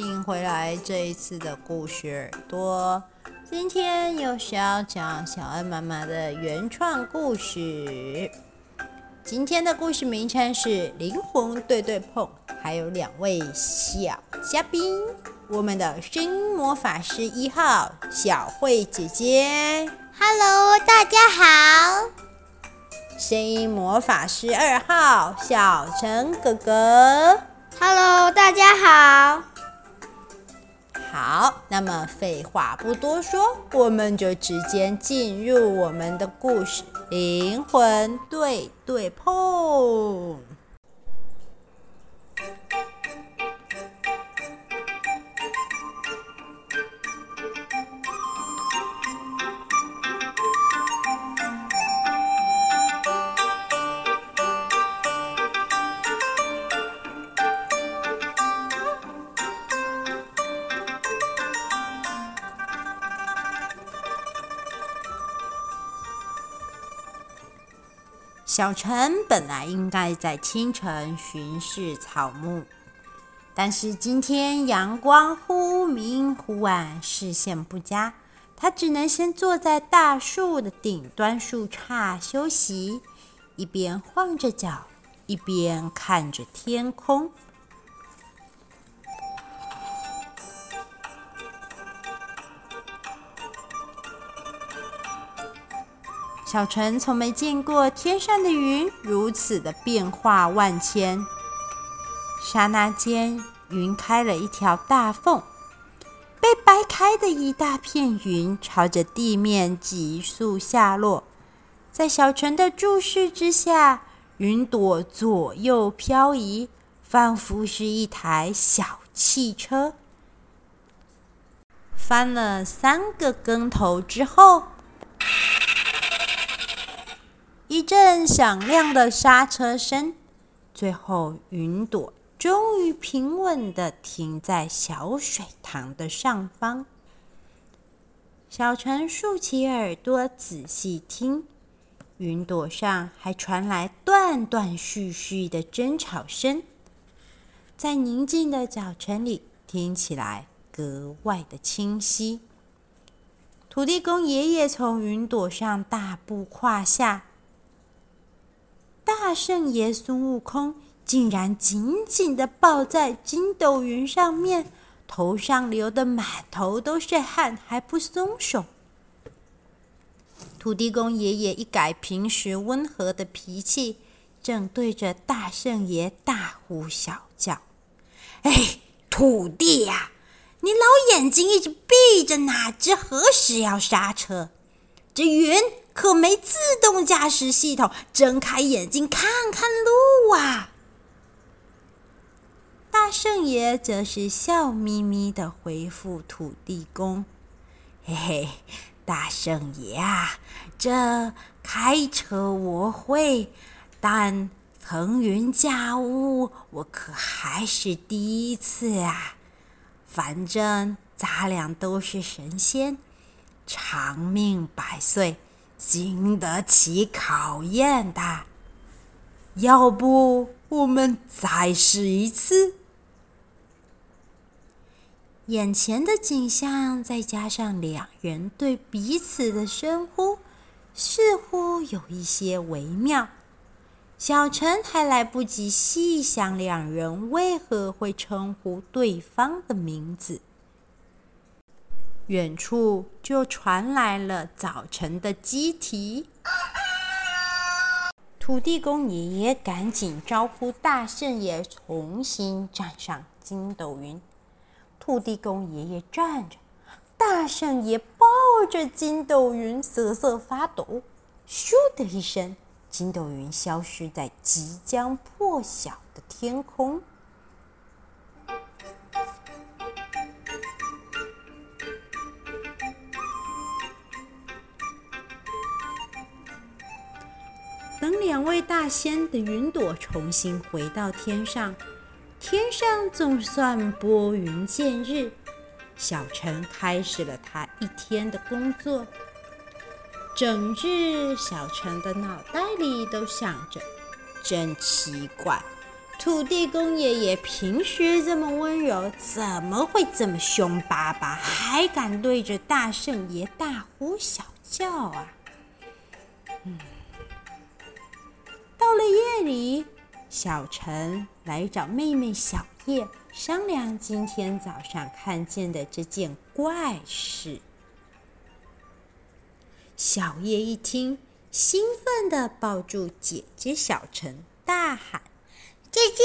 欢迎回来！这一次的故事耳朵，今天又是要讲小恩妈妈的原创故事。今天的故事名称是《灵魂对对碰》，还有两位小嘉宾，我们的声音魔法师一号小慧姐姐，Hello，大家好；声音魔法师二号小陈哥哥。Hello，大家好。好，那么废话不多说，我们就直接进入我们的故事——灵魂对对碰。小陈本来应该在清晨巡视草木，但是今天阳光忽明忽暗，视线不佳，他只能先坐在大树的顶端树杈休息，一边晃着脚，一边看着天空。小陈从没见过天上的云如此的变化万千。刹那间，云开了一条大缝，被掰开的一大片云朝着地面急速下落。在小陈的注视之下，云朵左右漂移，仿佛是一台小汽车。翻了三个跟头之后。一阵响亮的刹车声，最后云朵终于平稳地停在小水塘的上方。小陈竖起耳朵仔细听，云朵上还传来断断续续的争吵声，在宁静的早晨里听起来格外的清晰。土地公爷爷从云朵上大步跨下。大圣爷孙悟空竟然紧紧地抱在筋斗云上面，头上流的满头都是汗，还不松手。土地公爷爷一改平时温和的脾气，正对着大圣爷大呼小叫：“哎，土地呀，你老眼睛一直闭着，哪知何时要刹车？这云。”可没自动驾驶系统，睁开眼睛看看路啊！大圣爷则是笑眯眯的回复土地公：“嘿嘿，大圣爷啊，这开车我会，但腾云驾雾我可还是第一次啊！反正咱俩都是神仙，长命百岁。”经得起考验的，要不我们再试一次？眼前的景象，再加上两人对彼此的深呼，似乎有一些微妙。小陈还来不及细想两人为何会称呼对方的名字。远处就传来了早晨的鸡啼，土地公爷爷赶紧招呼大圣爷重新站上筋斗云。土地公爷爷站着，大圣爷抱着筋斗云瑟瑟发抖。咻的一声，筋斗云消失在即将破晓的天空。两位大仙的云朵重新回到天上，天上总算拨云见日。小陈开始了他一天的工作。整日，小陈的脑袋里都想着：真奇怪，土地公爷爷平时这么温柔，怎么会这么凶巴巴，还敢对着大圣爷大呼小叫啊？嗯，到了夜里，小陈来找妹妹小叶商量今天早上看见的这件怪事。小叶一听，兴奋地抱住姐姐小陈，大喊：“姐姐，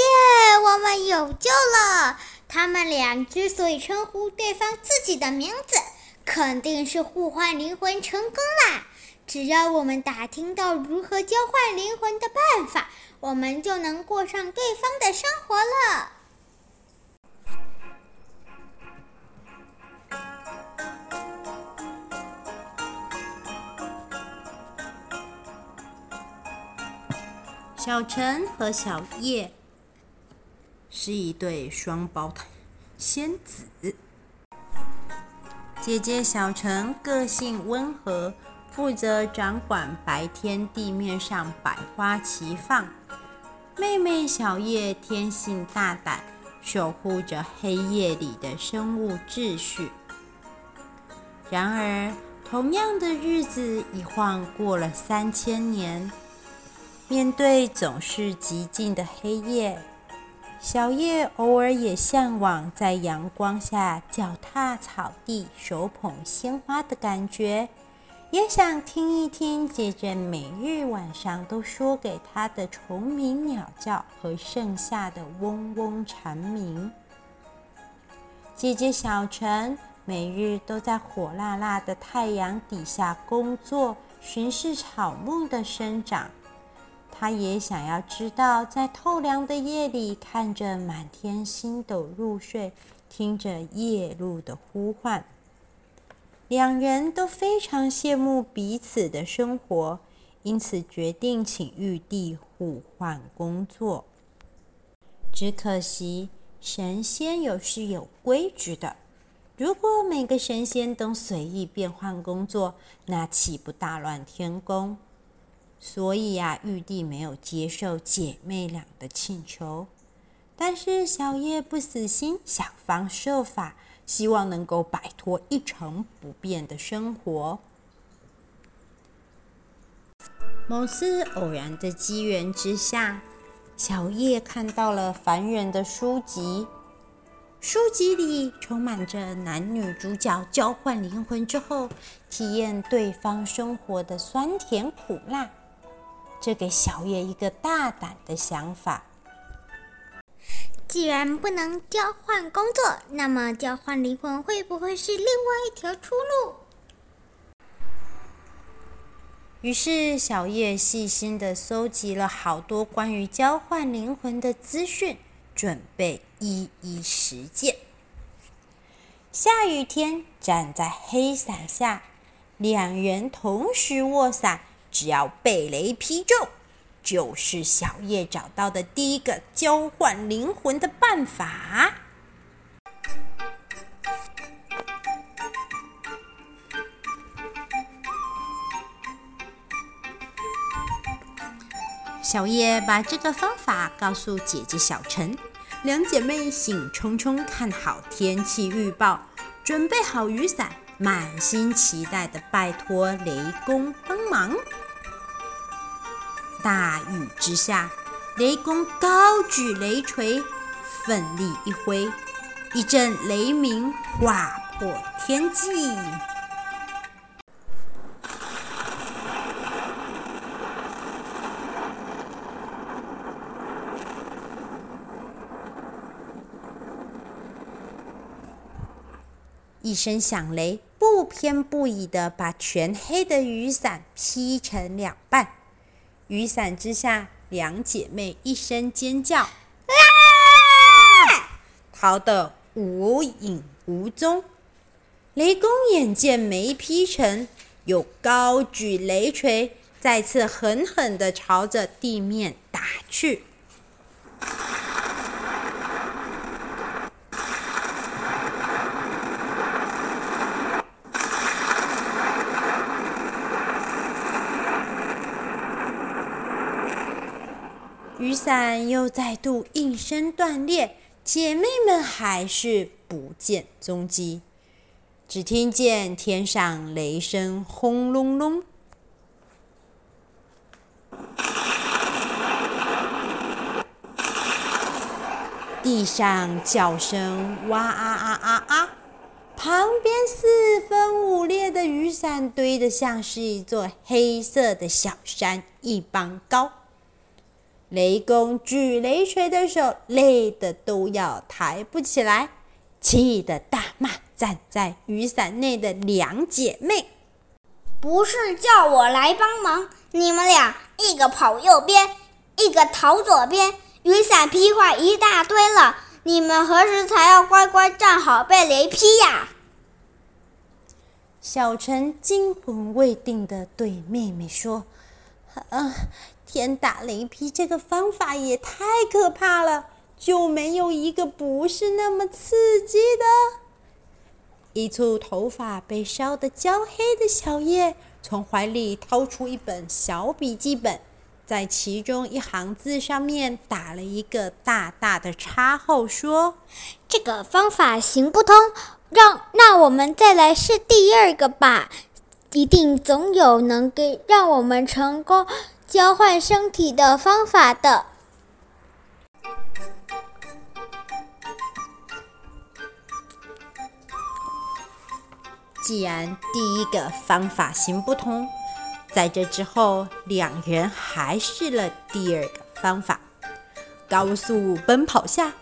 我们有救了！他们俩之所以称呼对方自己的名字，肯定是互换灵魂成功啦！只要我们打听到如何交换灵魂的办法，我们就能过上对方的生活了。”小陈和小叶是一对双胞胎仙子。姐姐小陈个性温和，负责掌管白天地面上百花齐放；妹妹小叶天性大胆，守护着黑夜里的生物秩序。然而，同样的日子一晃过了三千年。面对总是寂静的黑夜，小叶偶尔也向往在阳光下脚踏草地、手捧鲜花的感觉，也想听一听姐姐每日晚上都说给她的虫鸣鸟叫和盛夏的嗡嗡蝉鸣。姐姐小陈每日都在火辣辣的太阳底下工作，巡视草木的生长。她也想要知道，在透凉的夜里，看着满天星斗入睡，听着夜鹭的呼唤。两人都非常羡慕彼此的生活，因此决定请玉帝互换工作。只可惜神仙有是有规矩的，如果每个神仙都随意变换工作，那岂不大乱天宫？所以呀、啊，玉帝没有接受姐妹俩的请求，但是小叶不死心，想方设法，希望能够摆脱一成不变的生活。某次偶然的机缘之下，小叶看到了凡人的书籍，书籍里充满着男女主角交换灵魂之后，体验对方生活的酸甜苦辣。这给小叶一个大胆的想法：既然不能交换工作，那么交换灵魂会不会是另外一条出路？于是，小叶细心的搜集了好多关于交换灵魂的资讯，准备一一实践。下雨天，站在黑伞下，两人同时握伞。只要被雷劈中，就是小叶找到的第一个交换灵魂的办法。小叶把这个方法告诉姐姐小陈，两姐妹兴冲冲看好天气预报，准备好雨伞，满心期待的拜托雷公帮忙。大雨之下，雷公高举雷锤，奋力一挥，一阵雷鸣划破天际。一声响雷，不偏不倚地把全黑的雨伞劈成两半。雨伞之下，两姐妹一声尖叫，啊！逃得无影无踪。雷公眼见没劈成，又高举雷锤，再次狠狠地朝着地面打去。雨伞又再度应声断裂，姐妹们还是不见踪迹。只听见天上雷声轰隆隆，地上叫声哇啊啊啊啊！旁边四分五裂的雨伞堆得像是一座黑色的小山一般高。雷公举雷锤的手累得都要抬不起来，气得大骂站在雨伞内的两姐妹：“不是叫我来帮忙，你们俩一个跑右边，一个逃左边，雨伞劈坏一大堆了。你们何时才要乖乖站好被雷劈呀？”小陈惊魂未定地对妹妹说：“啊。”天打雷劈这个方法也太可怕了，就没有一个不是那么刺激的。一簇头发被烧得焦黑的小叶从怀里掏出一本小笔记本，在其中一行字上面打了一个大大的叉后，说：“这个方法行不通，让那我们再来试第二个吧，一定总有能给让我们成功。”交换身体的方法的。既然第一个方法行不通，在这之后，两人还试了第二个方法：高速奔跑下，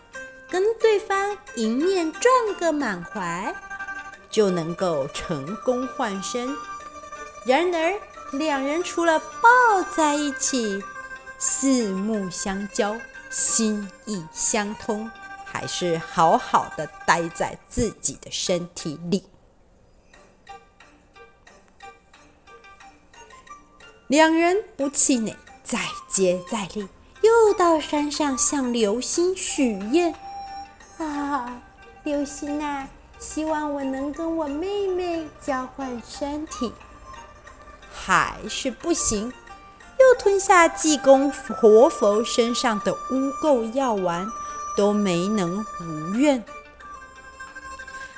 跟对方迎面撞个满怀，就能够成功换身。然而，两人除了抱在一起，四目相交，心意相通，还是好好的待在自己的身体里。两人不气馁，再接再厉，又到山上向流星许愿：“啊，流星啊，希望我能跟我妹妹交换身体。”还是不行，又吞下济公活佛身上的污垢药丸，都没能如愿。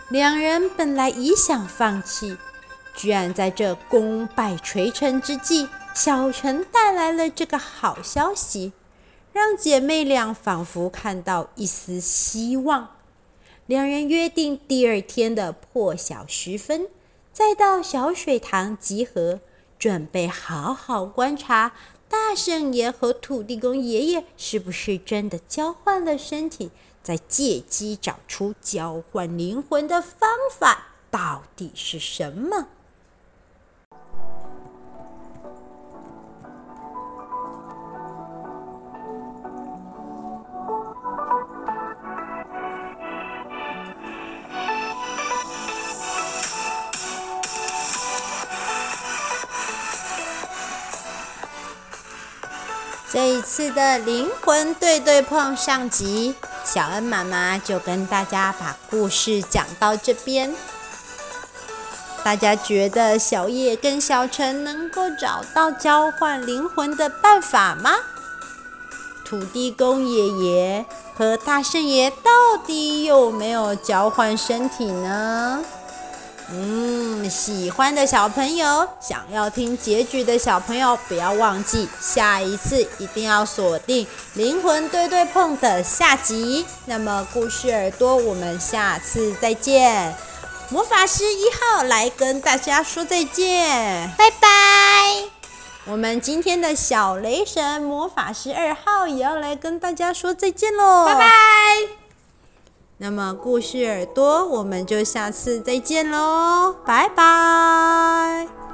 两人本来已想放弃，居然在这功败垂成之际，小陈带来了这个好消息，让姐妹俩仿佛看到一丝希望。两人约定第二天的破晓时分，再到小水塘集合。准备好好观察大圣爷和土地公爷爷是不是真的交换了身体，再借机找出交换灵魂的方法到底是什么。这一次的灵魂对对碰上集，小恩妈妈就跟大家把故事讲到这边。大家觉得小叶跟小陈能够找到交换灵魂的办法吗？土地公爷爷和大圣爷到底有没有交换身体呢？嗯，喜欢的小朋友，想要听结局的小朋友，不要忘记下一次一定要锁定《灵魂对对碰》的下集。那么，故事耳朵，我们下次再见。魔法师一号来跟大家说再见，拜拜。我们今天的小雷神魔法师二号也要来跟大家说再见喽，拜拜。那么，故事耳朵，我们就下次再见喽，拜拜。